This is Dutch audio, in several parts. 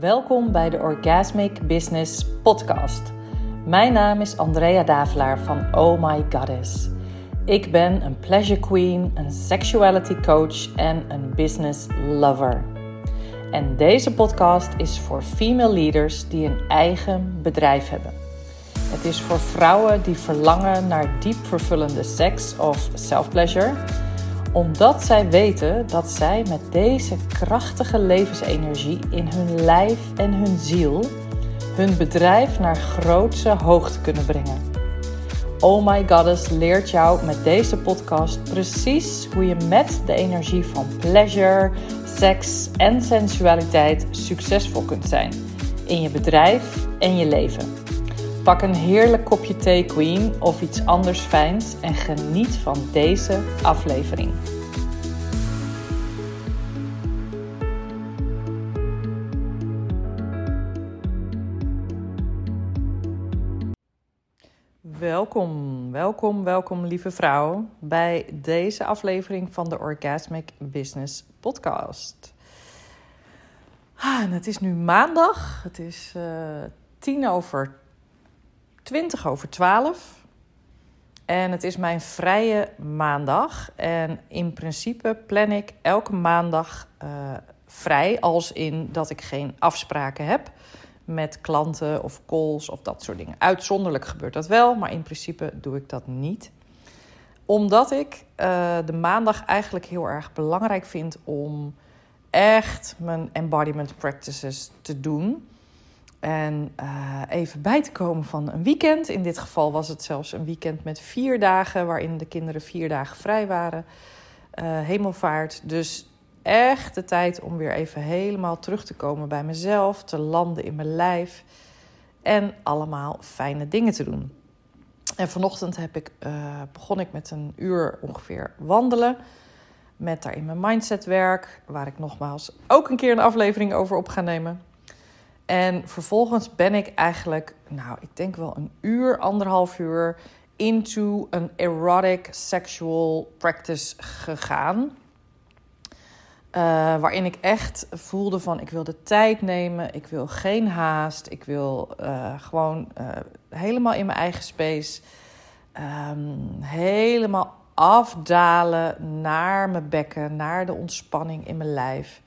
Welkom bij de Orgasmic Business Podcast. Mijn naam is Andrea Davelaar van Oh My Goddess. Ik ben een pleasure queen, een sexuality coach en een business lover. En deze podcast is voor female leaders die een eigen bedrijf hebben. Het is voor vrouwen die verlangen naar diep vervullende seks of self-pleasure omdat zij weten dat zij met deze krachtige levensenergie in hun lijf en hun ziel hun bedrijf naar grootse hoogte kunnen brengen. Oh My Goddess leert jou met deze podcast precies hoe je met de energie van pleasure, seks en sensualiteit succesvol kunt zijn in je bedrijf en je leven. Pak een heerlijk kopje thee, Queen, of iets anders fijns en geniet van deze aflevering. Welkom, welkom, welkom, lieve vrouw, bij deze aflevering van de Orgasmic Business Podcast. Ah, het is nu maandag, het is uh, tien over 20 over 12. En het is mijn vrije maandag. En in principe plan ik elke maandag uh, vrij, als in dat ik geen afspraken heb met klanten of calls of dat soort dingen. Uitzonderlijk gebeurt dat wel, maar in principe doe ik dat niet. Omdat ik uh, de maandag eigenlijk heel erg belangrijk vind om echt mijn embodiment practices te doen. En uh, even bij te komen van een weekend. In dit geval was het zelfs een weekend met vier dagen, waarin de kinderen vier dagen vrij waren. Uh, hemelvaart. Dus echt de tijd om weer even helemaal terug te komen bij mezelf, te landen in mijn lijf en allemaal fijne dingen te doen. En vanochtend heb ik, uh, begon ik met een uur ongeveer wandelen. Met daarin mijn mindsetwerk, waar ik nogmaals ook een keer een aflevering over op ga nemen. En vervolgens ben ik eigenlijk, nou, ik denk wel een uur, anderhalf uur into een erotic sexual practice gegaan. Uh, waarin ik echt voelde van ik wil de tijd nemen, ik wil geen haast, ik wil uh, gewoon uh, helemaal in mijn eigen space, um, helemaal afdalen naar mijn bekken, naar de ontspanning in mijn lijf,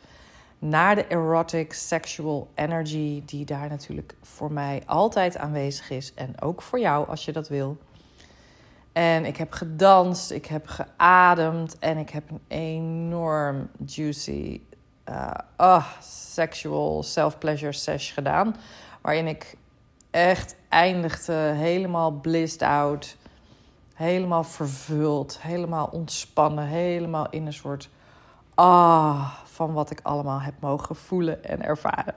naar de erotic sexual energy die daar natuurlijk voor mij altijd aanwezig is en ook voor jou als je dat wil. En ik heb gedanst, ik heb geademd en ik heb een enorm juicy uh, sexual self-pleasure sesh gedaan. Waarin ik echt eindigde helemaal blissed out, helemaal vervuld, helemaal ontspannen, helemaal in een soort ah van wat ik allemaal heb mogen voelen en ervaren.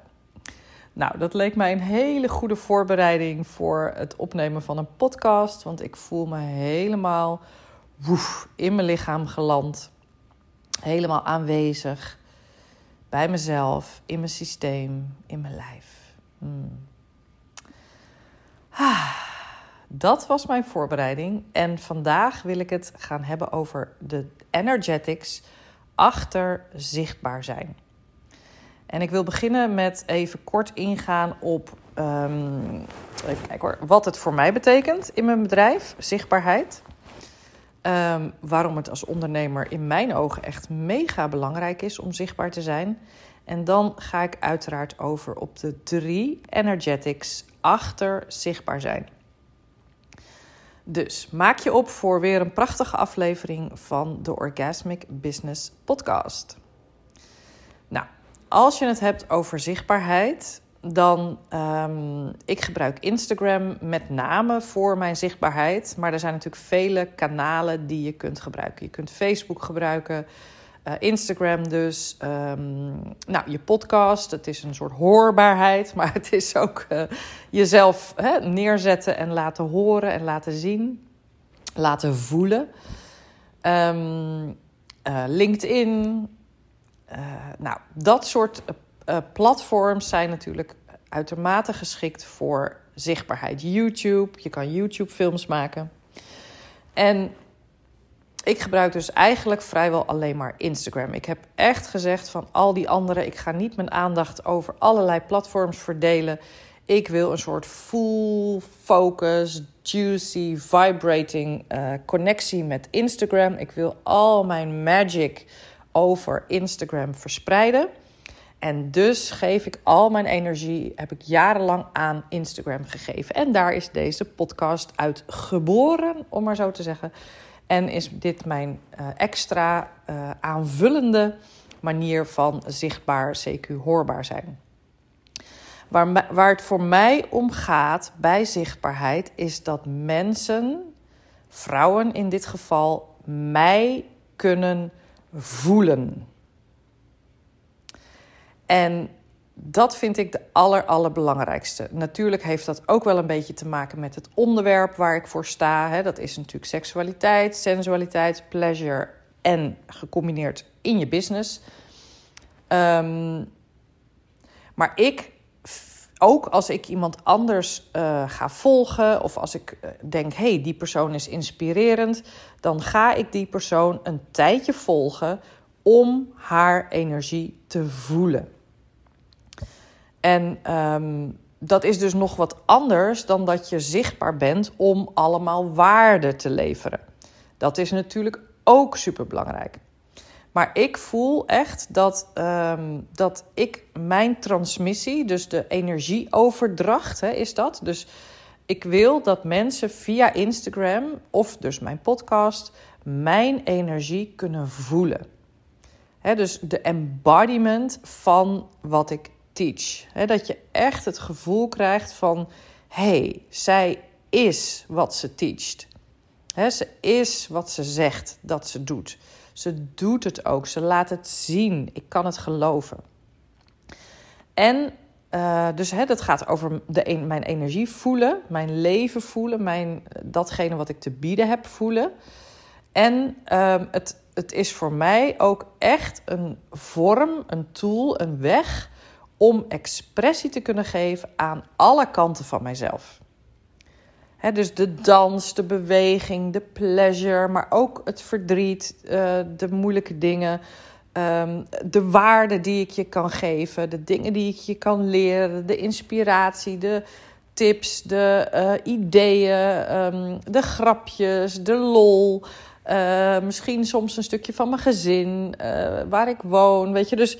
Nou, dat leek mij een hele goede voorbereiding voor het opnemen van een podcast. Want ik voel me helemaal in mijn lichaam geland. Helemaal aanwezig. Bij mezelf, in mijn systeem, in mijn lijf. Hmm. Ah, dat was mijn voorbereiding. En vandaag wil ik het gaan hebben over de energetics achter zichtbaar zijn. En ik wil beginnen met even kort ingaan op kijken hoor, wat het voor mij betekent in mijn bedrijf, zichtbaarheid. Um, waarom het als ondernemer in mijn ogen echt mega belangrijk is om zichtbaar te zijn. En dan ga ik uiteraard over op de drie energetics achter zichtbaar zijn. Dus maak je op voor weer een prachtige aflevering van de Orgasmic Business Podcast. Nou, als je het hebt over zichtbaarheid, dan um, ik gebruik Instagram met name voor mijn zichtbaarheid. Maar er zijn natuurlijk vele kanalen die je kunt gebruiken. Je kunt Facebook gebruiken, uh, Instagram dus. Um, nou, je podcast, het is een soort hoorbaarheid, maar het is ook uh, jezelf hè, neerzetten en laten horen en laten zien, laten voelen. Um, uh, LinkedIn, nou, dat soort platforms zijn natuurlijk uitermate geschikt voor zichtbaarheid. YouTube, je kan YouTube-films maken. En ik gebruik dus eigenlijk vrijwel alleen maar Instagram. Ik heb echt gezegd van al die andere, ik ga niet mijn aandacht over allerlei platforms verdelen. Ik wil een soort full focus, juicy, vibrating uh, connectie met Instagram. Ik wil al mijn magic over Instagram verspreiden. En dus geef ik al mijn energie, heb ik jarenlang aan Instagram gegeven. En daar is deze podcast uit geboren, om maar zo te zeggen. En is dit mijn uh, extra uh, aanvullende manier van zichtbaar, CQ hoorbaar zijn. Waar, waar het voor mij om gaat bij zichtbaarheid is dat mensen, vrouwen in dit geval, mij kunnen voelen. En dat vind ik de aller, allerbelangrijkste. Natuurlijk heeft dat ook wel een beetje te maken met het onderwerp waar ik voor sta. Hè. Dat is natuurlijk seksualiteit, sensualiteit, pleasure en gecombineerd in je business. Um, maar ik, ook als ik iemand anders uh, ga volgen of als ik uh, denk, hé, hey, die persoon is inspirerend, dan ga ik die persoon een tijdje volgen om haar energie te voelen. En um, dat is dus nog wat anders dan dat je zichtbaar bent om allemaal waarde te leveren. Dat is natuurlijk ook super belangrijk. Maar ik voel echt dat, um, dat ik mijn transmissie, dus de energieoverdracht, hè, is dat. Dus ik wil dat mensen via Instagram of dus mijn podcast mijn energie kunnen voelen. Dus de embodiment van wat ik teach. dat je echt het gevoel krijgt van: hey, zij is wat ze teacht. ze is wat ze zegt dat ze doet. Ze doet het ook. Ze laat het zien. Ik kan het geloven. En uh, dus hè, dat gaat over de, mijn energie voelen, mijn leven voelen, mijn, datgene wat ik te bieden heb voelen. En uh, het, het is voor mij ook echt een vorm, een tool, een weg om expressie te kunnen geven aan alle kanten van mijzelf. dus de dans, de beweging, de pleasure, maar ook het verdriet, uh, de moeilijke dingen, um, de waarde die ik je kan geven, de dingen die ik je kan leren, de inspiratie, de tips, de uh, ideeën, um, de grapjes, de lol. Uh, misschien soms een stukje van mijn gezin, waar ik woon. Weet je, dus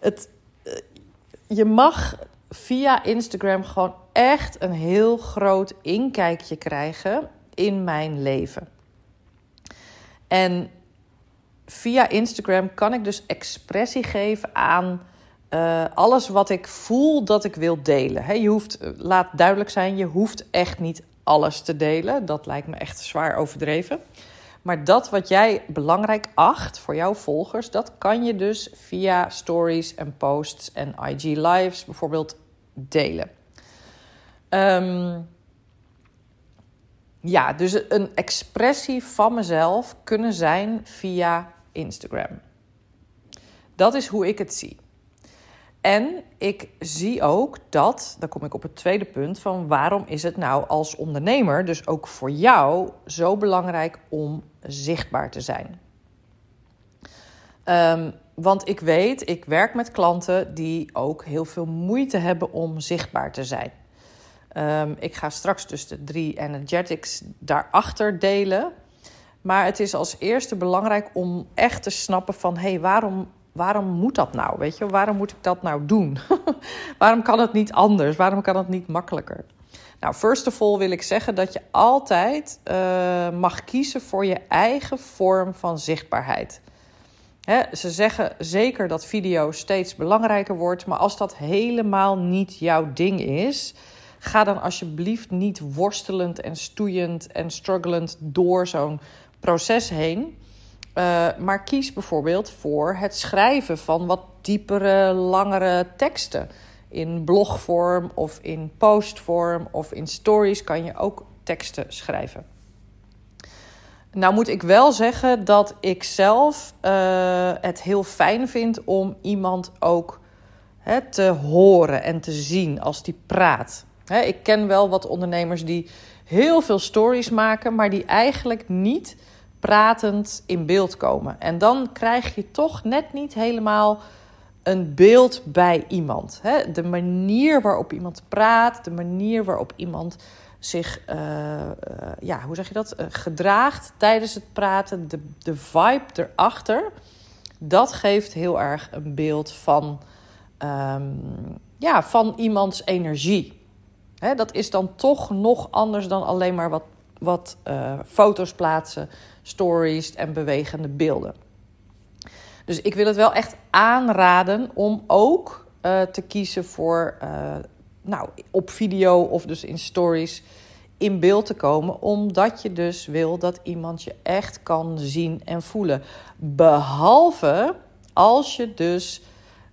het, je mag via Instagram gewoon echt een heel groot inkijkje krijgen in mijn leven. En via Instagram kan ik dus expressie geven aan uh, alles wat ik voel dat ik wil delen. je hoeft, eh, laat duidelijk zijn, je hoeft echt niet alles te delen. Dat lijkt me echt zwaar overdreven. Maar dat wat jij belangrijk acht voor jouw volgers, dat kan je dus via stories en posts en IG lives bijvoorbeeld delen. Um, ja, dus een expressie van mezelf kunnen zijn via Instagram. Dat is hoe ik het zie. En ik zie ook dat, dan kom ik op het tweede punt, van waarom is het nou als ondernemer, dus ook voor jou, zo belangrijk om zichtbaar te zijn? Um, want ik weet, ik werk met klanten die ook heel veel moeite hebben om zichtbaar te zijn. Um, ik ga straks dus de drie energetics daarachter delen. Maar het is als eerste belangrijk om echt te snappen van... hé, hey, waarom waarom moet dat nou? Weet je, waarom moet ik dat nou doen? waarom kan het niet anders? Waarom kan het niet makkelijker? Nou, first of all wil ik zeggen dat je altijd uh, mag kiezen voor je eigen vorm van zichtbaarheid. Ze zeggen zeker dat video steeds belangrijker wordt, maar als dat helemaal niet jouw ding is, ga dan alsjeblieft niet worstelend en stoeiend en strugglend door zo'n proces heen. Uh, maar kies bijvoorbeeld voor het schrijven van wat diepere, langere teksten. In blogvorm of in postvorm of in stories kan je ook teksten schrijven. Nou moet ik wel zeggen dat ik zelf uh, het heel fijn vind om iemand ook hè, te horen en te zien als die praat. Hè, ik ken wel wat ondernemers die heel veel stories maken, maar die eigenlijk niet pratend in beeld komen. En dan krijg je toch net niet helemaal een beeld bij iemand. Hè? De manier waarop iemand praat, de manier waarop iemand zich, uh, uh, ja, hoe zeg je dat, uh, gedraagt tijdens het praten, de, de vibe erachter, dat geeft heel erg een beeld van, um, ja, van iemands energie. Hè, dat is dan toch nog anders dan alleen maar wat, wat foto's plaatsen, stories en bewegende beelden. Dus ik wil het wel echt aanraden om ook te kiezen voor nou, op video of dus in stories in beeld te komen, omdat je dus wil dat iemand je echt kan zien en voelen. Behalve als je dus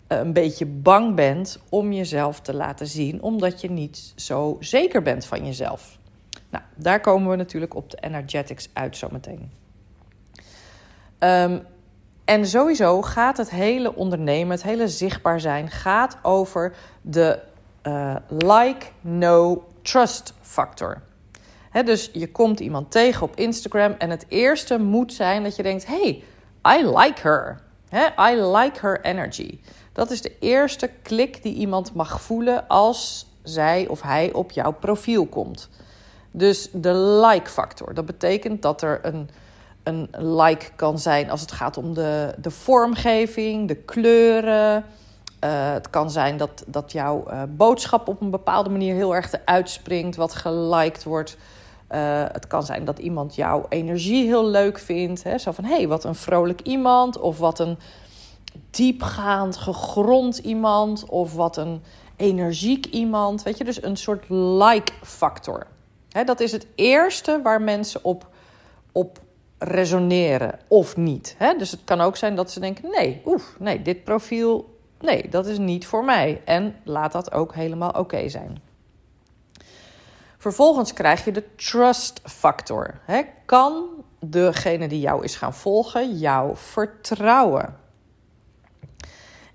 eh, een beetje bang bent om jezelf te laten zien, omdat je niet zo zeker bent van jezelf. Nou, daar komen we natuurlijk op de energetics uit zometeen. Um, en sowieso gaat het hele ondernemen, het hele zichtbaar zijn, gaat over de uh, like, no, trust factor. dus je komt iemand tegen op Instagram en het eerste moet zijn dat je denkt: hey, I like her. I like her energy. Dat is de eerste klik die iemand mag voelen als zij of hij op jouw profiel komt. Dus de like factor. Dat betekent dat er een, een like kan zijn als het gaat om de, de vormgeving, de kleuren, uh, het kan zijn dat, dat jouw uh, boodschap op een bepaalde manier heel erg uitspringt, wat geliked wordt. Uh, het kan zijn dat iemand jouw energie heel leuk vindt. Hè? Zo van, hé, hey, wat een vrolijk iemand. Of wat een diepgaand, gegrond iemand. Of wat een energiek iemand. Weet je, dus een soort like-factor. Dat is het eerste waar mensen op, op resoneren of niet. Hè? Dus het kan ook zijn dat ze denken: nee, oef, nee, dit profiel nee, dat is niet voor mij. En laat dat ook helemaal oké zijn. Vervolgens krijg je de trust factor. kan degene die jou is gaan volgen jou vertrouwen?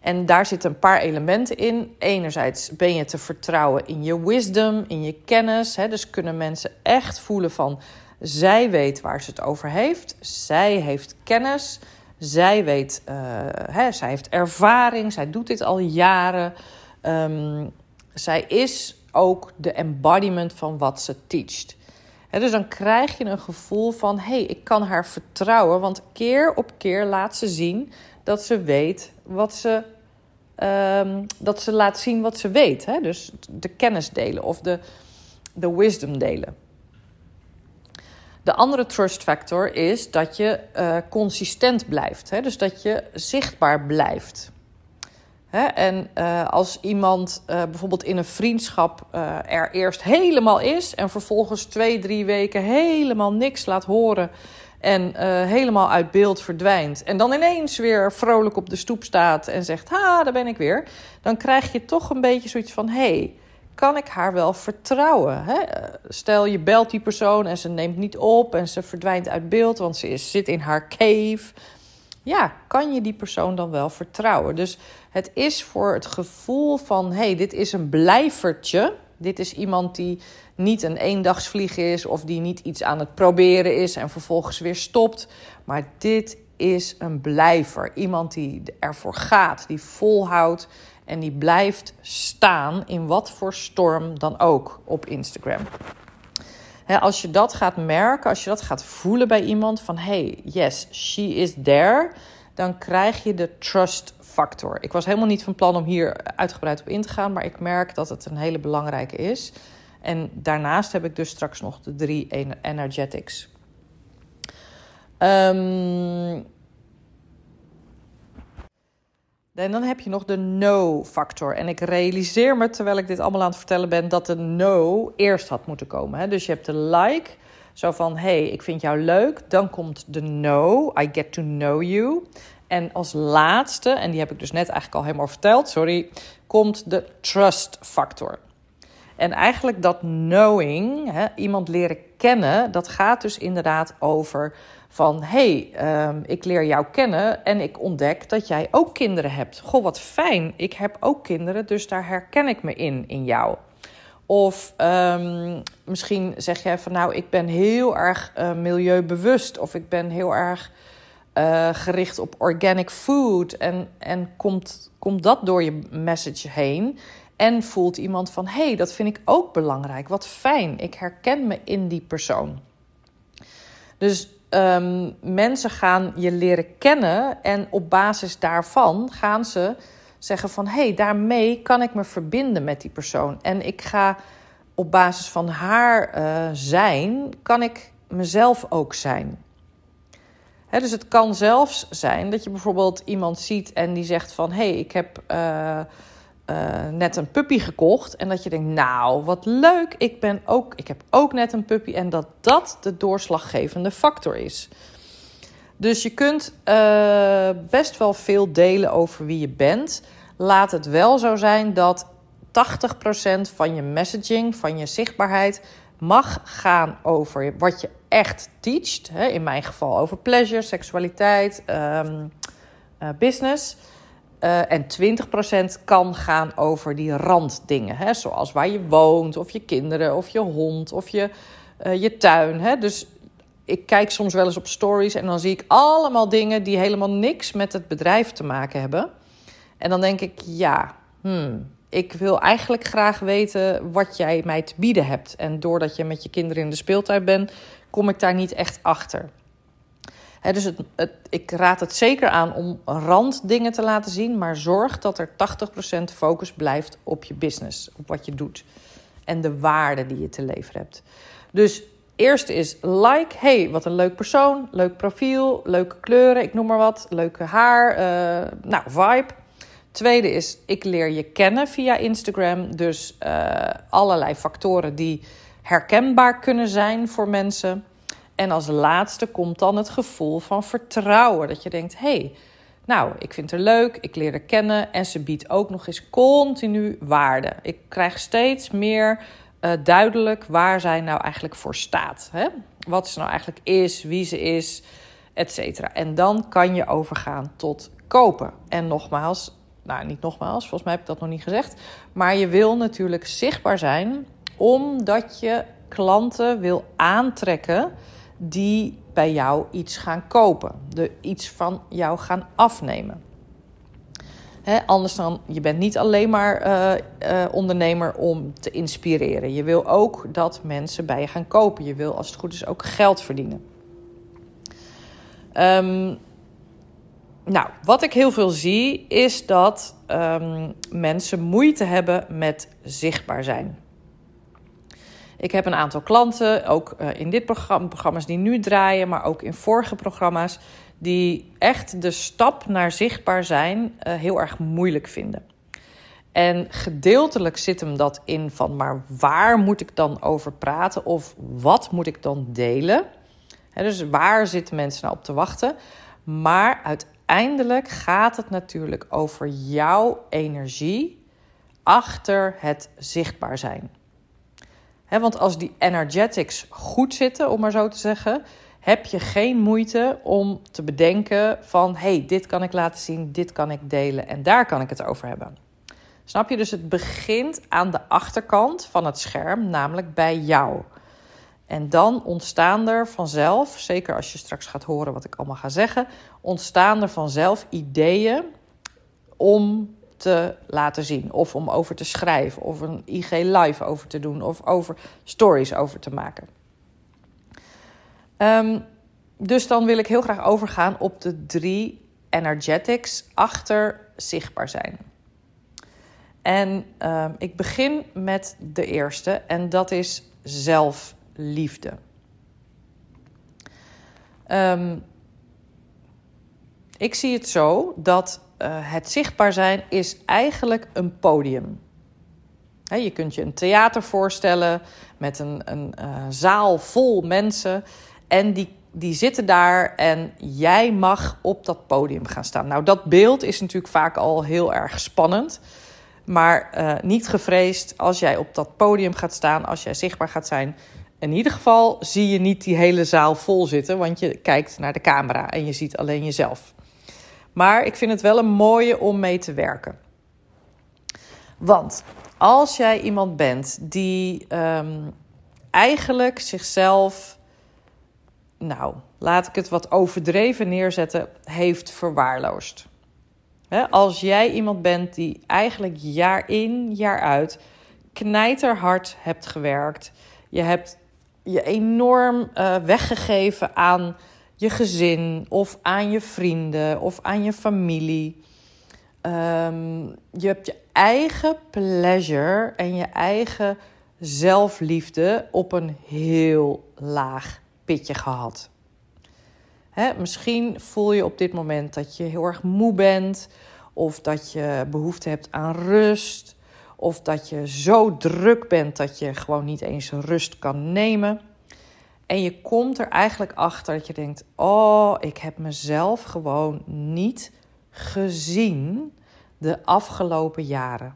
En daar zitten een paar elementen in. Enerzijds ben je te vertrouwen in je wisdom, in je kennis. Dus kunnen mensen echt voelen van zij weet waar ze het over heeft. Zij heeft kennis. Zij weet, uh, hè, zij heeft ervaring, zij doet dit al jaren. Um, zij is ook de embodiment van wat ze teacht. Dus dan krijg je een gevoel van: hé, hey, ik kan haar vertrouwen, want keer op keer laat ze zien dat ze weet wat ze. Um, dat ze laat zien wat ze weet. Hè? Dus de kennis delen of de, de wisdom delen. De andere trust factor is dat je uh, consistent blijft. Hè? Dus dat je zichtbaar blijft. Hè? En uh, als iemand uh, bijvoorbeeld in een vriendschap er eerst helemaal is en vervolgens twee, drie weken helemaal niks laat horen en helemaal uit beeld verdwijnt. En dan ineens weer vrolijk op de stoep staat en zegt: Ha, daar ben ik weer. Dan krijg je toch een beetje zoiets van: hé. Hey, kan ik haar wel vertrouwen? Hè? Stel je belt die persoon en ze neemt niet op en ze verdwijnt uit beeld, want ze is, zit in haar cave. Ja, kan je die persoon dan wel vertrouwen? Dus het is voor het gevoel van: hé, hey, dit is een blijvertje. Dit is iemand die niet een eendagsvlieg is of die niet iets aan het proberen is en vervolgens weer stopt. Maar dit is een blijver. Iemand die ervoor gaat, die volhoudt en die blijft staan in wat voor storm dan ook op Instagram. als je dat gaat merken, als je dat gaat voelen bij iemand van hey, yes, she is there, dan krijg je de trust factor. Ik was helemaal niet van plan om hier uitgebreid op in te gaan, maar ik merk dat het een hele belangrijke is. En daarnaast heb ik dus straks nog de drie energetics. Um, en dan heb je nog de no-factor. En ik realiseer me terwijl ik dit allemaal aan het vertellen ben dat de no eerst had moeten komen. Hè? Dus je hebt de like, zo van hey, ik vind jou leuk. Dan komt de no, I get to know you. En als laatste, en die heb ik dus net eigenlijk al helemaal verteld, sorry, komt de trust factor. En eigenlijk dat knowing, hè, iemand leren kennen, dat gaat dus inderdaad over van hey, um, ik leer jou kennen en ik ontdek dat jij ook kinderen hebt. Goh, wat fijn, ik heb ook kinderen, dus daar herken ik me in, in jou. Of um, misschien zeg jij van nou, ik ben heel erg uh, milieubewust. Of ik ben heel erg uh, gericht op organic food. En, en komt, komt dat door je message heen? En voelt iemand van hé, hey, dat vind ik ook belangrijk. Wat fijn, ik herken me in die persoon. Dus um, mensen gaan je leren kennen en op basis daarvan gaan ze zeggen van hé, hey, daarmee kan ik me verbinden met die persoon. En ik ga op basis van haar uh, zijn, kan ik mezelf ook zijn. Dus het kan zelfs zijn dat je bijvoorbeeld iemand ziet en die zegt van hé, hey, ik heb uh, uh, net een puppy gekocht. En dat je denkt, nou, wat leuk, ik, ben ook, ik heb ook net een puppy. En dat dat de doorslaggevende factor is. Dus je kunt uh, best wel veel delen over wie je bent. Laat het wel zo zijn dat 80% van je messaging, van je zichtbaarheid, mag gaan over wat je echt teacht. In mijn geval over pleasure, seksualiteit, um, business. Uh, en 20% kan gaan over die randdingen. Hè? Zoals waar je woont, of je kinderen, of je hond, of je, uh, je tuin. Hè? Dus ik kijk soms wel eens op stories en dan zie ik allemaal dingen die helemaal niks met het bedrijf te maken hebben. En dan denk ik, ja, hmm, ik wil eigenlijk graag weten wat jij mij te bieden hebt. En doordat je met je kinderen in de speeltuin bent, kom ik daar niet echt achter. Dus het, ik raad het zeker aan om randdingen te laten zien, maar zorg dat er 80% focus blijft op je business, op wat je doet en de waarde die je te leveren hebt. Dus eerste is like, hey, wat een leuk persoon, leuk profiel, leuke kleuren, ik noem maar wat, leuke haar, uh, nou, vibe. Tweede is, ik leer je kennen via Instagram. Dus uh, allerlei factoren die herkenbaar kunnen zijn voor mensen. En als laatste komt dan het gevoel van vertrouwen. Dat je denkt, hé, hey, nou, ik vind haar leuk, ik leer haar kennen en ze biedt ook nog eens continu waarde. Ik krijg steeds meer uh, duidelijk waar zij nou eigenlijk voor staat. Hè? Wat ze nou eigenlijk is, wie ze is, et cetera. En dan kan je overgaan tot kopen. En nogmaals, nou niet nogmaals, volgens mij heb ik dat nog niet gezegd. Maar je wil natuurlijk zichtbaar zijn omdat je klanten wil aantrekken die bij jou iets gaan kopen, de iets van jou gaan afnemen. anders dan, je bent niet alleen maar uh, uh, ondernemer om te inspireren. Je wil ook dat mensen bij je gaan kopen. Je wil, als het goed is, ook geld verdienen. Um, nou, wat ik heel veel zie is dat um, mensen moeite hebben met zichtbaar zijn. Ik heb een aantal klanten, ook uh, in dit programma, programma's die nu draaien, maar ook in vorige programma's, die echt de stap naar zichtbaar zijn uh, heel erg moeilijk vinden. En gedeeltelijk zit hem dat in van, maar waar moet ik dan over praten of wat moet ik dan delen? Dus waar zitten mensen nou op te wachten? Maar uiteindelijk gaat het natuurlijk over jouw energie achter het zichtbaar zijn. Want als die energetics goed zitten, om maar zo te zeggen, heb je geen moeite om te bedenken van hey, dit kan ik laten zien, dit kan ik delen en daar kan ik het over hebben. Snap je? Dus het begint aan de achterkant van het scherm, namelijk bij jou. En dan ontstaan er vanzelf, zeker als je straks gaat horen wat ik allemaal ga zeggen, ontstaan er vanzelf ideeën om te laten zien. Of om over te schrijven, of een IG live over te doen, of over stories over te maken. Um, dus dan wil ik heel graag overgaan op de drie energetics achter zichtbaar zijn. En um, ik begin met de eerste, en dat is zelf liefde. Um, ik zie het zo dat het zichtbaar zijn is eigenlijk een podium. Je kunt je een theater voorstellen met een, een uh, zaal vol mensen. En die, die zitten daar en jij mag op dat podium gaan staan. Nou, dat beeld is natuurlijk vaak al heel erg spannend. Maar uh, niet gevreesd als jij op dat podium gaat staan, als jij zichtbaar gaat zijn, in ieder geval zie je niet die hele zaal vol zitten, want je kijkt naar de camera en je ziet alleen jezelf. Maar ik vind het wel een mooie om mee te werken. Want als jij iemand bent die ehm, eigenlijk zichzelf, nou, laat ik het wat overdreven neerzetten, heeft verwaarloosd. als jij iemand bent die eigenlijk jaar in, jaar uit knijterhard hebt gewerkt, je hebt je enorm uh, weggegeven aan je gezin of aan je vrienden of aan je familie. Ehm, je hebt je eigen pleasure en je eigen zelfliefde op een heel laag pitje gehad. Hè, misschien voel je op dit moment dat je heel erg moe bent, of dat je behoefte hebt aan rust, of dat je zo druk bent dat je gewoon niet eens rust kan nemen. En je komt er eigenlijk achter dat je denkt: Oh, ik heb mezelf gewoon niet gezien de afgelopen jaren.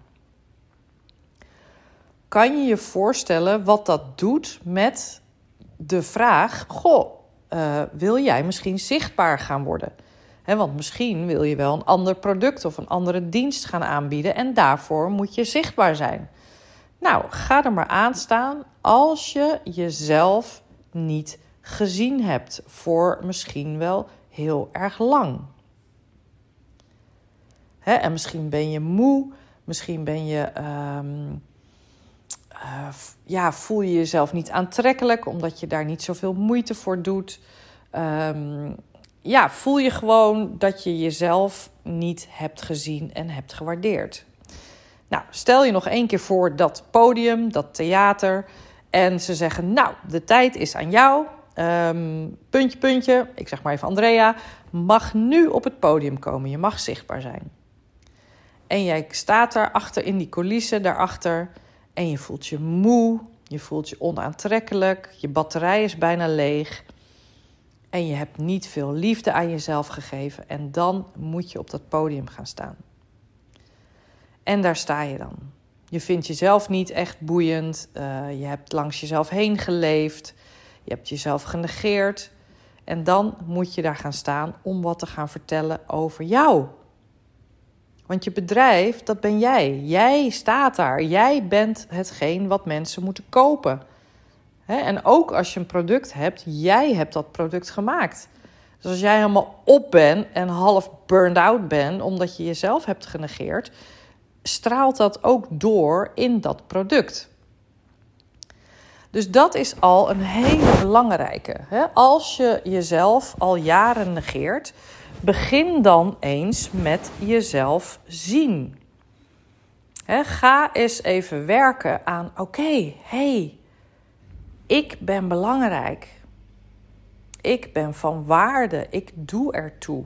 Kan je je voorstellen wat dat doet met de vraag: Goh, uh, wil jij misschien zichtbaar gaan worden? Want misschien wil je wel een ander product of een andere dienst gaan aanbieden en daarvoor moet je zichtbaar zijn. Nou, ga er maar aan staan als je jezelf niet gezien hebt voor misschien wel heel erg lang. En misschien ben je moe, misschien ben je, ehm, eh, ja, voel je jezelf niet aantrekkelijk omdat je daar niet zoveel moeite voor doet. Um, ja, voel je gewoon dat je jezelf niet hebt gezien en hebt gewaardeerd. Nou, stel je nog één keer voor dat podium, dat theater. En ze zeggen: Nou, de tijd is aan jou. Um, puntje, puntje. Ik zeg maar even Andrea. Mag nu op het podium komen. Je mag zichtbaar zijn. En jij staat daar achter in die coulissen, daarachter. En je voelt je moe. Je voelt je onaantrekkelijk. Je batterij is bijna leeg. En je hebt niet veel liefde aan jezelf gegeven. En dan moet je op dat podium gaan staan. En daar sta je dan. Je vindt jezelf niet echt boeiend. Uh, je hebt langs jezelf heen geleefd. Je hebt jezelf genegeerd. En dan moet je daar gaan staan om wat te gaan vertellen over jou. Want je bedrijf, dat ben jij. Jij staat daar. Jij bent hetgeen wat mensen moeten kopen. En ook als je een product hebt, jij hebt dat product gemaakt. Dus als jij helemaal op bent en half burned out bent omdat je jezelf hebt genegeerd, straalt dat ook door in dat product. Dus dat is al een hele belangrijke. Als je jezelf al jaren negeert, begin dan eens met jezelf zien. Ga eens even werken aan: oké, hey, ik ben belangrijk. Ik ben van waarde. Ik doe ertoe.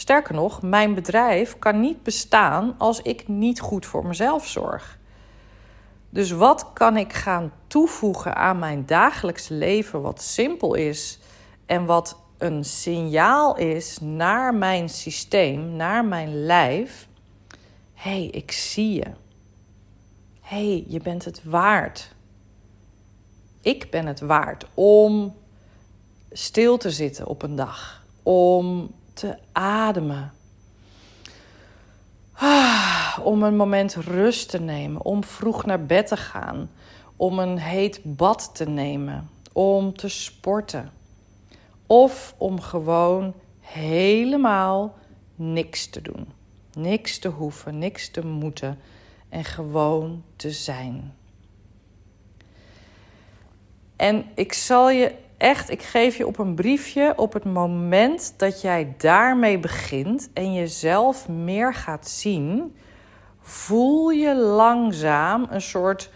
Sterker nog, mijn bedrijf kan niet bestaan als ik niet goed voor mezelf zorg. Dus wat kan ik gaan toevoegen aan mijn dagelijks leven wat simpel is en wat een signaal is naar mijn systeem, naar mijn lijf? Hé, hey, ik zie je. Hé, hey, je bent het waard. Ik ben het waard om stil te zitten op een dag, om te ademen. Ah, om een moment rust te nemen, om vroeg naar bed te gaan, om een heet bad te nemen, om te sporten. Of om gewoon helemaal niks te doen. Niks te hoeven, niks te moeten en gewoon te zijn. En ik zal je echt, ik geef je op een briefje op het moment dat jij daarmee begint en jezelf meer gaat zien, voel je langzaam een soort,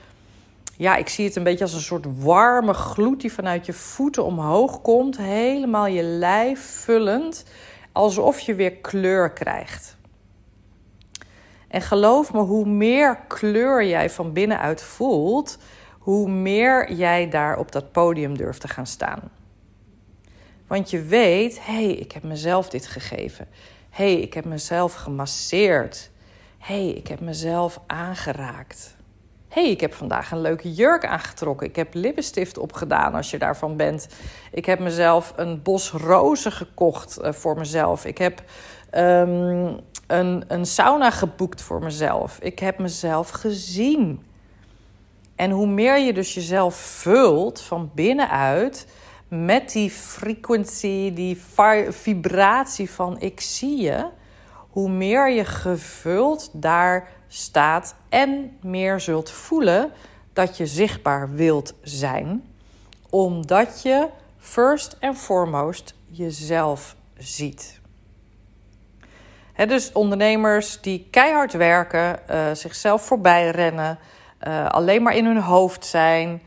ja, ik zie het een beetje als een soort warme gloed die vanuit je voeten omhoog komt, helemaal je lijf vullend, alsof je weer kleur krijgt. En geloof me, hoe meer kleur jij van binnenuit voelt, hoe meer jij daar op dat podium durft te gaan staan. Want je weet, hé, hey, ik heb mezelf dit gegeven. Hé, hey, ik heb mezelf gemasseerd. Hé, hey, ik heb mezelf aangeraakt. Hé, hey, ik heb vandaag een leuke jurk aangetrokken. Ik heb lippenstift opgedaan als je daarvan bent. Ik heb mezelf een bos rozen gekocht uh, voor mezelf. Ik heb ehm, een, een sauna geboekt voor mezelf. Ik heb mezelf gezien. En hoe meer je dus jezelf vult van binnenuit met die frequency, die vibratie van ik zie je, hoe meer je gevuld daar staat en meer zult voelen dat je zichtbaar wilt zijn, omdat je first and foremost jezelf ziet. dus ondernemers die keihard werken, uh, zichzelf voorbij rennen, uh, alleen maar in hun hoofd zijn,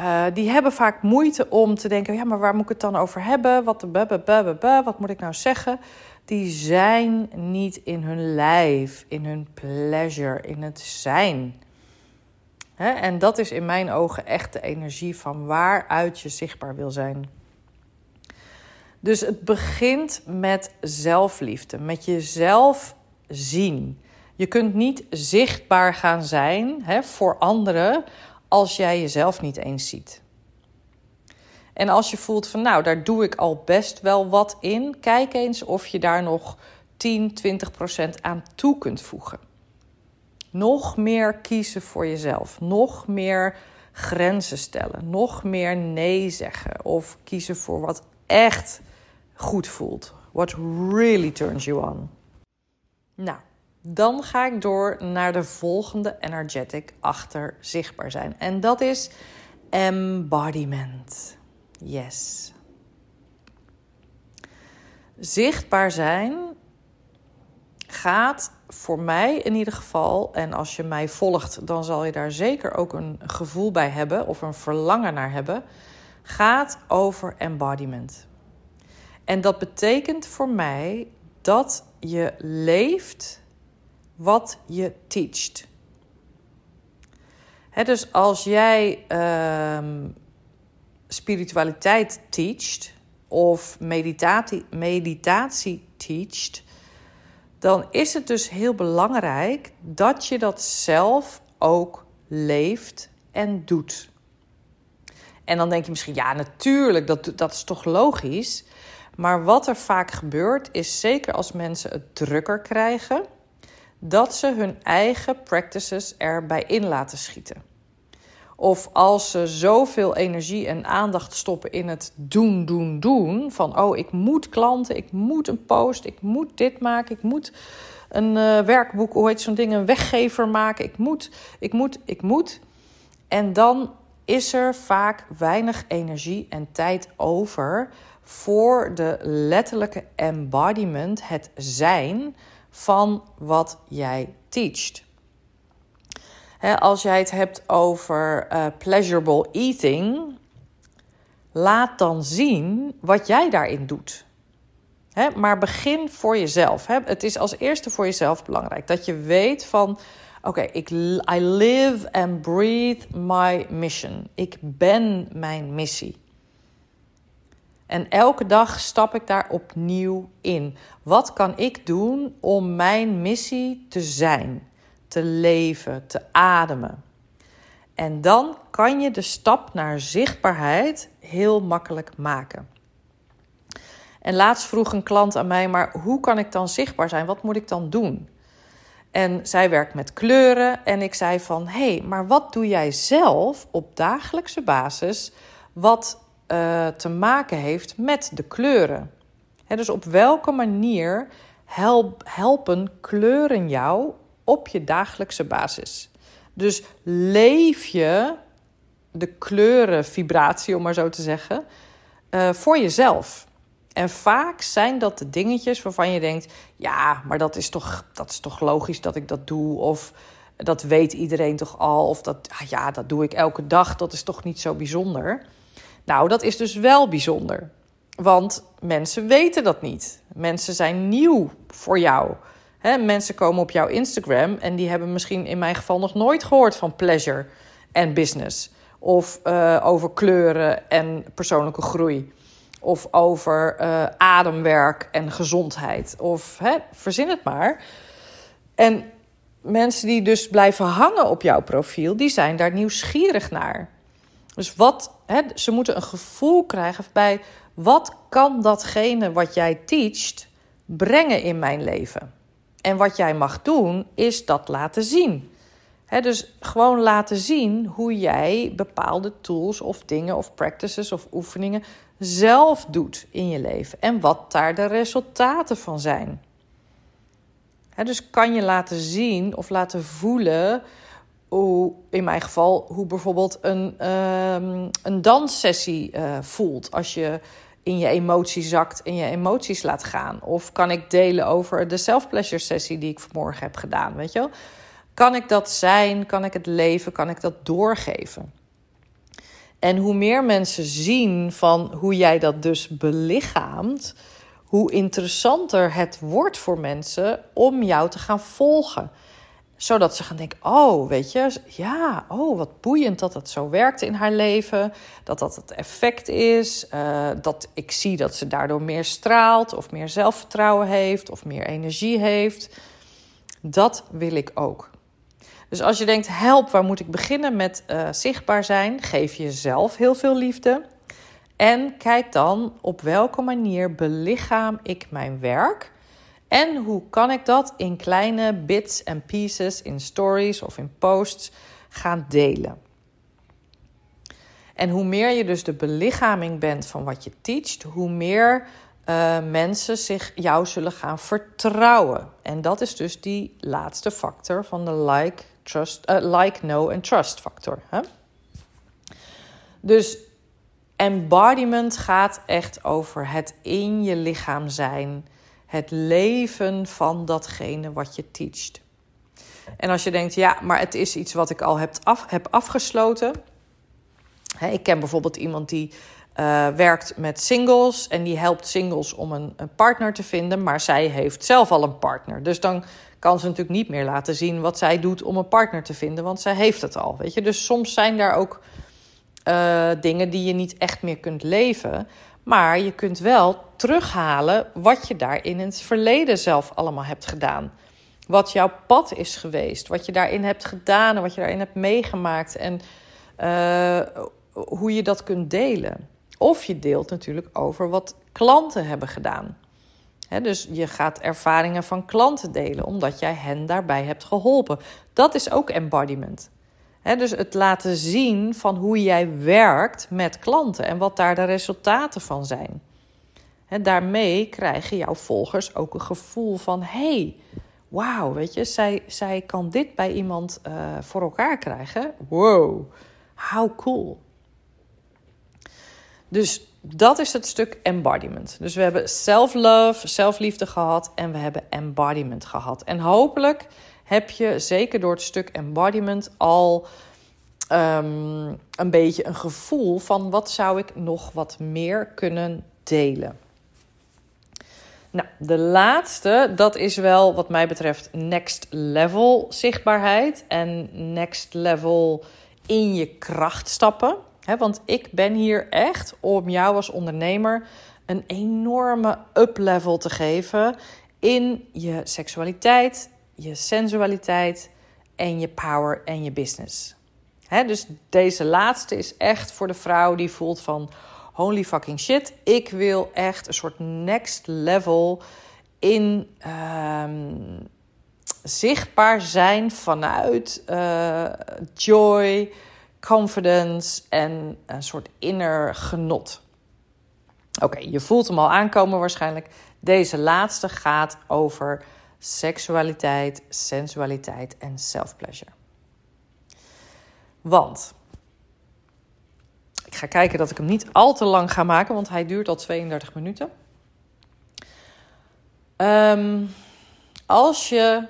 uh, die hebben vaak moeite om te denken: ja, maar waar moet ik het dan over hebben? Wat, wat moet ik nou zeggen? Die zijn niet in hun lijf, in hun pleasure, in het zijn. en dat is in mijn ogen echt de energie van waaruit je zichtbaar wil zijn. Dus het begint met zelfliefde, met jezelf zien. Je kunt niet zichtbaar gaan zijn voor anderen als jij jezelf niet eens ziet. En als je voelt van nou, daar doe ik al best wel wat in, kijk eens of je daar nog 10, 20 procent aan toe kunt voegen. Nog meer kiezen voor jezelf, nog meer grenzen stellen, nog meer nee zeggen of kiezen voor wat echt goed voelt. What really turns you on. Nou, dan ga ik door naar de volgende energetic achter zichtbaar zijn. En dat is embodiment. Yes. Zichtbaar zijn gaat voor mij in ieder geval, en als je mij volgt, dan zal je daar zeker ook een gevoel bij hebben of een verlangen naar hebben, gaat over embodiment. En dat betekent voor mij dat je leeft wat je teacht. dus als jij ehm, spiritualiteit teacht of meditatie, meditatie teacht, dan is het dus heel belangrijk dat je dat zelf ook leeft en doet. En dan denk je misschien, ja, natuurlijk, dat, dat is toch logisch. Maar wat er vaak gebeurt, is zeker als mensen het drukker krijgen, dat ze hun eigen practices erbij in laten schieten. Of als ze zoveel energie en aandacht stoppen in het doen, doen, doen. Van oh, ik moet klanten, ik moet een post, ik moet dit maken, ik moet een uh, werkboek, hoe heet zo'n ding, een weggever maken. Ik moet, ik moet, ik moet. En dan is er vaak weinig energie en tijd over voor de letterlijke embodiment, het zijn van wat jij teacht. als jij het hebt over uh, pleasurable eating, laat dan zien wat jij daarin doet. maar begin voor jezelf. het is als eerste voor jezelf belangrijk dat je weet van: oké, ik I live and breathe my mission. Ik ben mijn missie. En elke dag stap ik daar opnieuw in. Wat kan ik doen om mijn missie te zijn, te leven, te ademen? En dan kan je de stap naar zichtbaarheid heel makkelijk maken. En laatst vroeg een klant aan mij: maar hoe kan ik dan zichtbaar zijn? Wat moet ik dan doen? En zij werkt met kleuren en ik zei van: hé, hey, maar wat doe jij zelf op dagelijkse basis wat uh, te maken heeft met de kleuren. dus op welke manier help, helpen kleuren jou op je dagelijkse basis? Dus leef je de kleurenvibratie, om maar zo te zeggen, uh, voor jezelf. En vaak zijn dat de dingetjes waarvan je denkt: ja, maar dat is toch, dat is toch logisch dat ik dat doe? Of dat weet iedereen toch al? Of dat, ah ja, dat doe ik elke dag, dat is toch niet zo bijzonder? Nou, dat is dus wel bijzonder. Want mensen weten dat niet. Mensen zijn nieuw voor jou. mensen komen op jouw Instagram en die hebben misschien in mijn geval nog nooit gehoord van pleasure en business. Of uh, over kleuren en persoonlijke groei. Of over uh, ademwerk en gezondheid. Of verzin het maar. En mensen die dus blijven hangen op jouw profiel, die zijn daar nieuwsgierig naar. Dus wat, hè, ze moeten een gevoel krijgen bij wat kan datgene wat jij teacht brengen in mijn leven. En wat jij mag doen, is dat laten zien. dus gewoon laten zien hoe jij bepaalde tools of dingen of practices of oefeningen zelf doet in je leven en wat daar de resultaten van zijn. dus kan je laten zien of laten voelen hoe, in mijn geval, hoe bijvoorbeeld een, um, een danssessie uh, voelt als je in je emotie zakt en je emoties laat gaan. Of kan ik delen over de self-pleasure sessie die ik vanmorgen heb gedaan, weet je wel? Kan ik dat zijn? Kan ik het leven? Kan ik dat doorgeven? En hoe meer mensen zien van hoe jij dat dus belichaamt, hoe interessanter het wordt voor mensen om jou te gaan volgen zodat ze gaan denken: oh, weet je, ja, oh, wat boeiend dat het zo werkt in haar leven. Dat dat het effect is. Uh, dat ik zie dat ze daardoor meer straalt, of meer zelfvertrouwen heeft, of meer energie heeft. Dat wil ik ook. Dus als je denkt: help, waar moet ik beginnen met uh, zichtbaar zijn? Geef jezelf heel veel liefde. En kijk dan op welke manier belichaam ik mijn werk en hoe kan ik dat in kleine bits en pieces, in stories of in posts gaan delen? En hoe meer je dus de belichaming bent van wat je teacht, hoe meer uh, mensen zich jou zullen gaan vertrouwen. En dat is dus die laatste factor van de like, trust, uh, like, know en trust factor. Hè? Dus embodiment gaat echt over het in je lichaam zijn het leven van datgene wat je teacht. En als je denkt, ja, maar het is iets wat ik al heb, af, heb afgesloten. ik ken bijvoorbeeld iemand die uh, werkt met singles en die helpt singles om een, een, partner te vinden, maar zij heeft zelf al een partner. Dus dan kan ze natuurlijk niet meer laten zien wat zij doet om een partner te vinden, want zij heeft het al. Weet je? Dus soms zijn daar ook uh, dingen die je niet echt meer kunt leven. Maar je kunt wel terughalen wat je daar in het verleden zelf allemaal hebt gedaan. Wat jouw pad is geweest, wat je daarin hebt gedaan en wat je daarin hebt meegemaakt en uh, hoe je dat kunt delen. Of je deelt natuurlijk over wat klanten hebben gedaan. dus je gaat ervaringen van klanten delen, omdat jij hen daarbij hebt geholpen. Dat is ook embodiment dus het laten zien van hoe jij werkt met klanten en wat daar de resultaten van zijn. daarmee krijgen jouw volgers ook een gevoel van: hey, wauw, weet je, zij, zij kan dit bij iemand uh, voor elkaar krijgen. Wow, how cool. Dus dat is het stuk embodiment. Dus we hebben self-love, zelfliefde gehad en we hebben embodiment gehad. En hopelijk heb je zeker door het stuk embodiment al um, een beetje een gevoel van wat zou ik nog wat meer kunnen delen. Nou, de laatste, dat is wel wat mij betreft next level zichtbaarheid en next level in je kracht stappen. want ik ben hier echt om jou als ondernemer een enorme up level te geven in je seksualiteit, je sensualiteit en je power en je business. dus deze laatste is echt voor de vrouw die voelt van holy fucking shit, ik wil echt een soort next level in ehm, zichtbaar zijn vanuit uh, joy, confidence en een soort inner genot. Oké, je voelt hem al aankomen waarschijnlijk. Deze laatste gaat over seksualiteit, sensualiteit en self-pleasure. Want ik ga kijken dat ik hem niet al te lang ga maken, want hij duurt al 32 minuten. Ehm, als je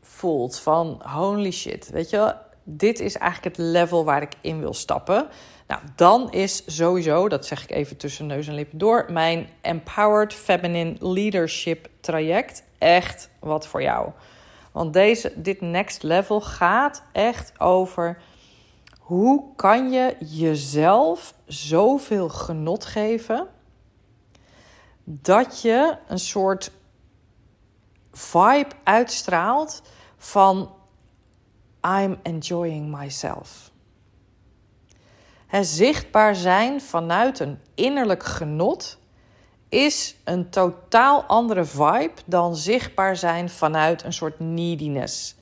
voelt van holy shit, weet je, dit is eigenlijk het level waar ik in wil stappen. Nou, dan is sowieso, dat zeg ik even tussen neus en lippen door, mijn Empowered Feminine Leadership traject echt wat voor jou. Want deze, dit next level gaat echt over hoe kan je jezelf zoveel genot geven dat je een soort vibe uitstraalt van I'm enjoying myself. Het zichtbaar zijn vanuit een innerlijk genot is een totaal andere vibe dan zichtbaar zijn vanuit een soort neediness.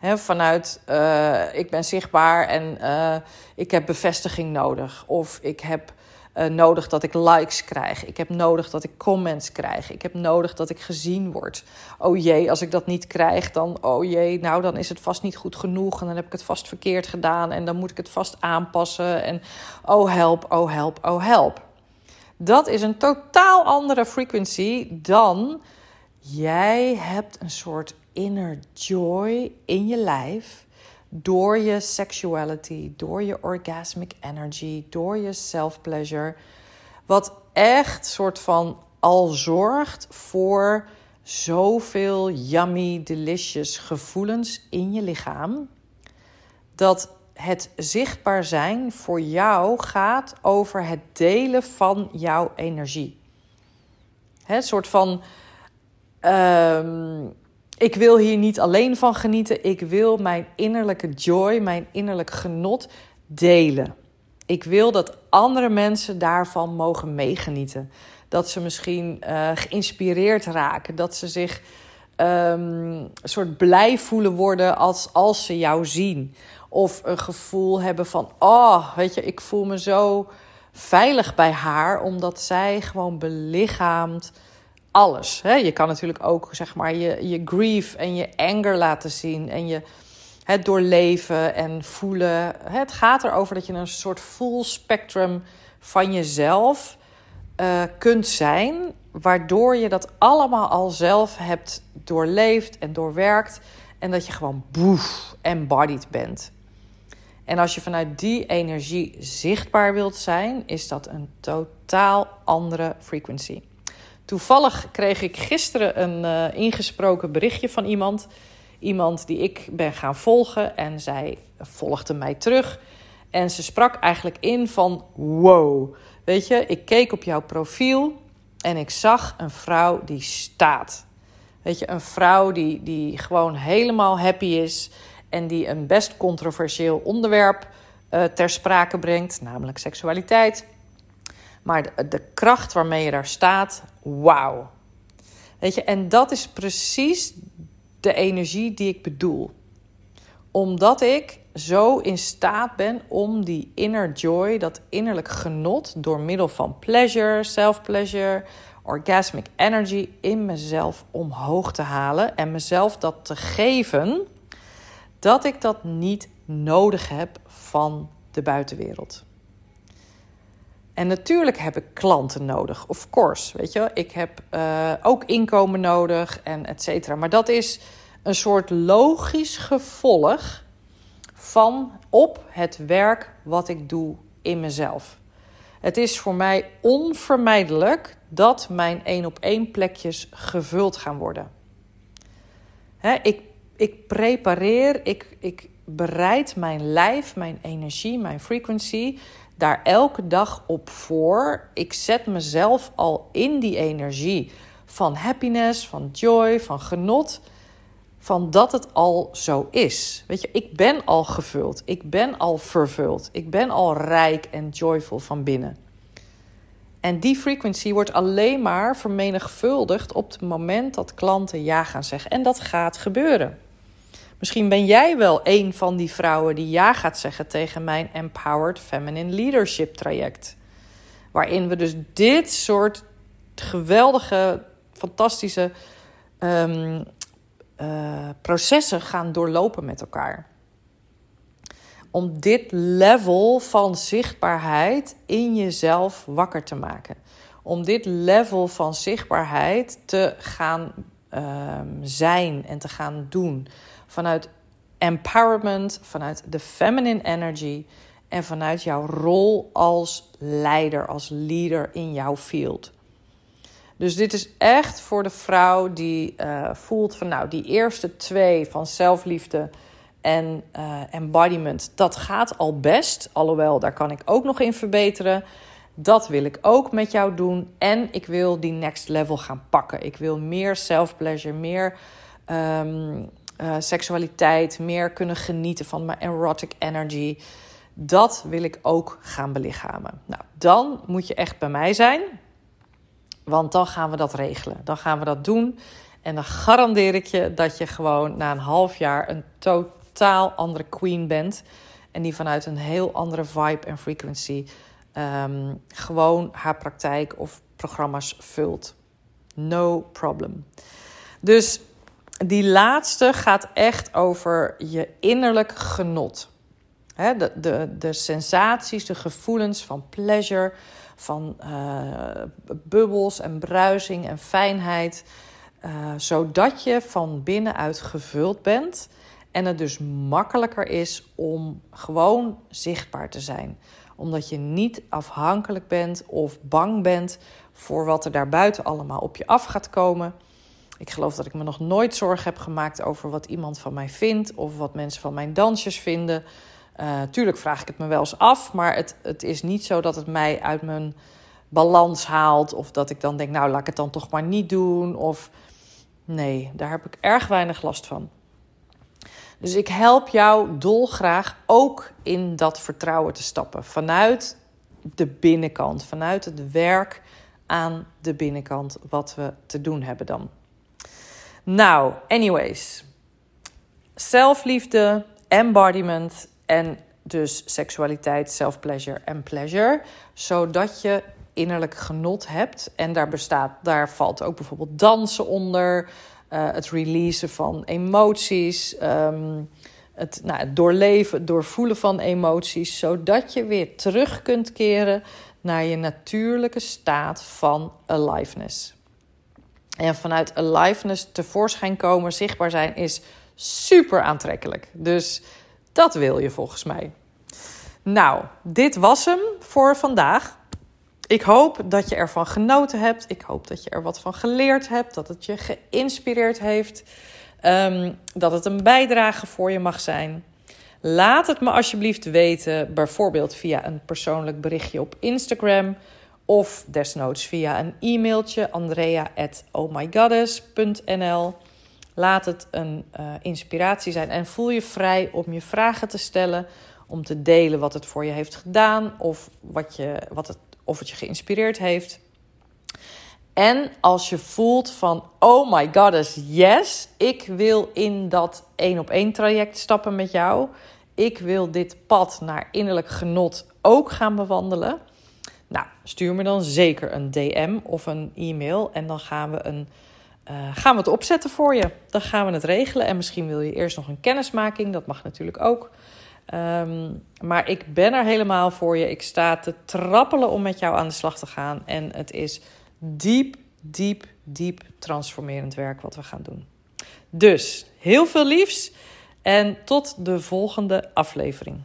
vanuit uh, ik ben zichtbaar en uh, ik heb bevestiging nodig. Of ik heb uh, nodig dat ik likes krijg. Ik heb nodig dat ik comments krijg. Ik heb nodig dat ik gezien word. Oh jee, als ik dat niet krijg, dan oh jee, nou dan is het vast niet goed genoeg en dan heb ik het vast verkeerd gedaan en dan moet ik het vast aanpassen en oh help, oh help, oh help. Dat is een totaal andere frequency dan jij hebt een soort inner joy in je lijf door je sexuality, door je orgasmic energy, door je self-pleasure. Wat echt soort van al zorgt voor zoveel yummy, delicious gevoelens in je lichaam. Dat het zichtbaar zijn voor jou gaat over het delen van jouw energie. Het soort van. Um, ik wil hier niet alleen van genieten. Ik wil mijn innerlijke joy, mijn innerlijk genot delen. Ik wil dat andere mensen daarvan mogen meegenieten. Dat ze misschien uh, geïnspireerd raken. Dat ze zich um, een soort blij voelen worden als, als ze jou zien. Of een gevoel hebben van: oh, weet je, ik voel me zo veilig bij haar, omdat zij gewoon belichaamt alles. Hè? Je kan natuurlijk ook zeg maar je, je grief en je anger laten zien en je het doorleven en voelen. Het gaat erover dat je een soort full spectrum van jezelf uh, kunt zijn, waardoor je dat allemaal al zelf hebt doorleefd en doorwerkt en dat je gewoon boef embodied bent. En als je vanuit die energie zichtbaar wilt zijn, is dat een totaal andere frequency. Toevallig kreeg ik gisteren een uh, ingesproken berichtje van iemand. Iemand die ik ben gaan volgen en zij volgde mij terug. En ze sprak eigenlijk in van wow. Weet je, ik keek op jouw profiel en ik zag een vrouw die staat. Weet je, een vrouw die, die gewoon helemaal happy is en die een best controversieel onderwerp uh, ter sprake brengt, namelijk seksualiteit. Maar de, de kracht waarmee je daar staat, wauw. Weet je, en dat is precies de energie die ik bedoel. Omdat ik zo in staat ben om die inner joy, dat innerlijk genot, door middel van pleasure, self-pleasure, orgasmic energy in mezelf omhoog te halen en mezelf dat te geven, dat ik dat niet nodig heb van de buitenwereld. En natuurlijk heb ik klanten nodig, of course. Weet je, ik heb uh, ook inkomen nodig en et cetera. Maar dat is een soort logisch gevolg van op het werk wat ik doe in mezelf. Het is voor mij onvermijdelijk dat mijn één op één plekjes gevuld gaan worden. Hè, ik, ik prepareer, ik, ik bereid mijn lijf, mijn energie, mijn frequency daar elke dag op voor. Ik zet mezelf al in die energie van happiness, van joy, van genot. Van dat het al zo is. Weet je, ik ben al gevuld. Ik ben al vervuld. Ik ben al rijk en joyful van binnen. En die frequency wordt alleen maar vermenigvuldigd op het moment dat klanten ja gaan zeggen. En dat gaat gebeuren. Misschien ben jij wel een van die vrouwen die ja gaat zeggen tegen mijn Empowered Feminine Leadership traject. Waarin we dus dit soort geweldige, fantastische um, uh, processen gaan doorlopen met elkaar. Om dit level van zichtbaarheid in jezelf wakker te maken. Om dit level van zichtbaarheid te gaan um, zijn en te gaan doen vanuit empowerment, vanuit de feminine energy en vanuit jouw rol als leider, als leader in jouw field. Dus dit is echt voor de vrouw die uh, voelt van nou, die eerste twee van zelfliefde en uh, embodiment, dat gaat al best. Alhoewel, daar kan ik ook nog in verbeteren. Dat wil ik ook met jou doen. En ik wil die next level gaan pakken. Ik wil meer self-pleasure, meer um, uh, seksualiteit, meer kunnen genieten van mijn erotic energy. Dat wil ik ook gaan belichamen. Nou, dan moet je echt bij mij zijn. Want dan gaan we dat regelen. Dan gaan we dat doen. En dan garandeer ik je dat je gewoon na een half jaar een totaal andere queen bent. En die vanuit een heel andere vibe en frequency um, gewoon haar praktijk of programma's vult. No problem. Dus die laatste gaat echt over je innerlijk genot. de, de, de sensaties, de gevoelens van pleasure, van uh, bubbels en bruising en fijnheid. Uh, zodat je van binnenuit gevuld bent en het dus makkelijker is om gewoon zichtbaar te zijn. Omdat je niet afhankelijk bent of bang bent voor wat er daarbuiten allemaal op je af gaat komen. Ik geloof dat ik me nog nooit zorgen heb gemaakt over wat iemand van mij vindt of wat mensen van mijn dansjes vinden. Uh, tuurlijk vraag ik het me wel eens af, maar het, het is niet zo dat het mij uit mijn balans haalt. Of dat ik dan denk, nou laat ik het dan toch maar niet doen. Of nee, daar heb ik erg weinig last van. Dus ik help jou dolgraag ook in dat vertrouwen te stappen. Vanuit de binnenkant, vanuit het werk aan de binnenkant, wat we te doen hebben dan. Nou, anyways. Zelfliefde, embodiment en dus seksualiteit, self-pleasure en pleasure. Zodat je innerlijk genot hebt. En daar bestaat, daar valt ook bijvoorbeeld dansen onder. Uh, het releasen van emoties. Um, het, nou, het doorleven, het doorvoelen van emoties. Zodat je weer terug kunt keren naar je natuurlijke staat van aliveness. En vanuit aliveness tevoorschijn komen, zichtbaar zijn, is super aantrekkelijk. Dus dat wil je volgens mij. Nou, dit was hem voor vandaag. Ik hoop dat je ervan genoten hebt. Ik hoop dat je er wat van geleerd hebt. Dat het je geïnspireerd heeft. Um, dat het een bijdrage voor je mag zijn. Laat het me alsjeblieft weten, bijvoorbeeld via een persoonlijk berichtje op Instagram of desnoods via een e-mailtje andrea@ohmygoddess.nl. Laat het een uh, inspiratie zijn en voel je vrij om je vragen te stellen, om te delen wat het voor je heeft gedaan of wat je, wat het, of het je geïnspireerd heeft. En als je voelt van, oh my goddess, yes, ik wil in dat één op één traject stappen met jou. Ik wil dit pad naar innerlijk genot ook gaan bewandelen. Nou, stuur me dan zeker een DM of een e-mail en dan gaan we, een, uh, gaan we het opzetten voor je. Dan gaan we het regelen en misschien wil je eerst nog een kennismaking, dat mag natuurlijk ook. Um, maar ik ben er helemaal voor je. Ik sta te trappelen om met jou aan de slag te gaan. En het is diep, diep, diep transformerend werk wat we gaan doen. Dus heel veel liefs en tot de volgende aflevering.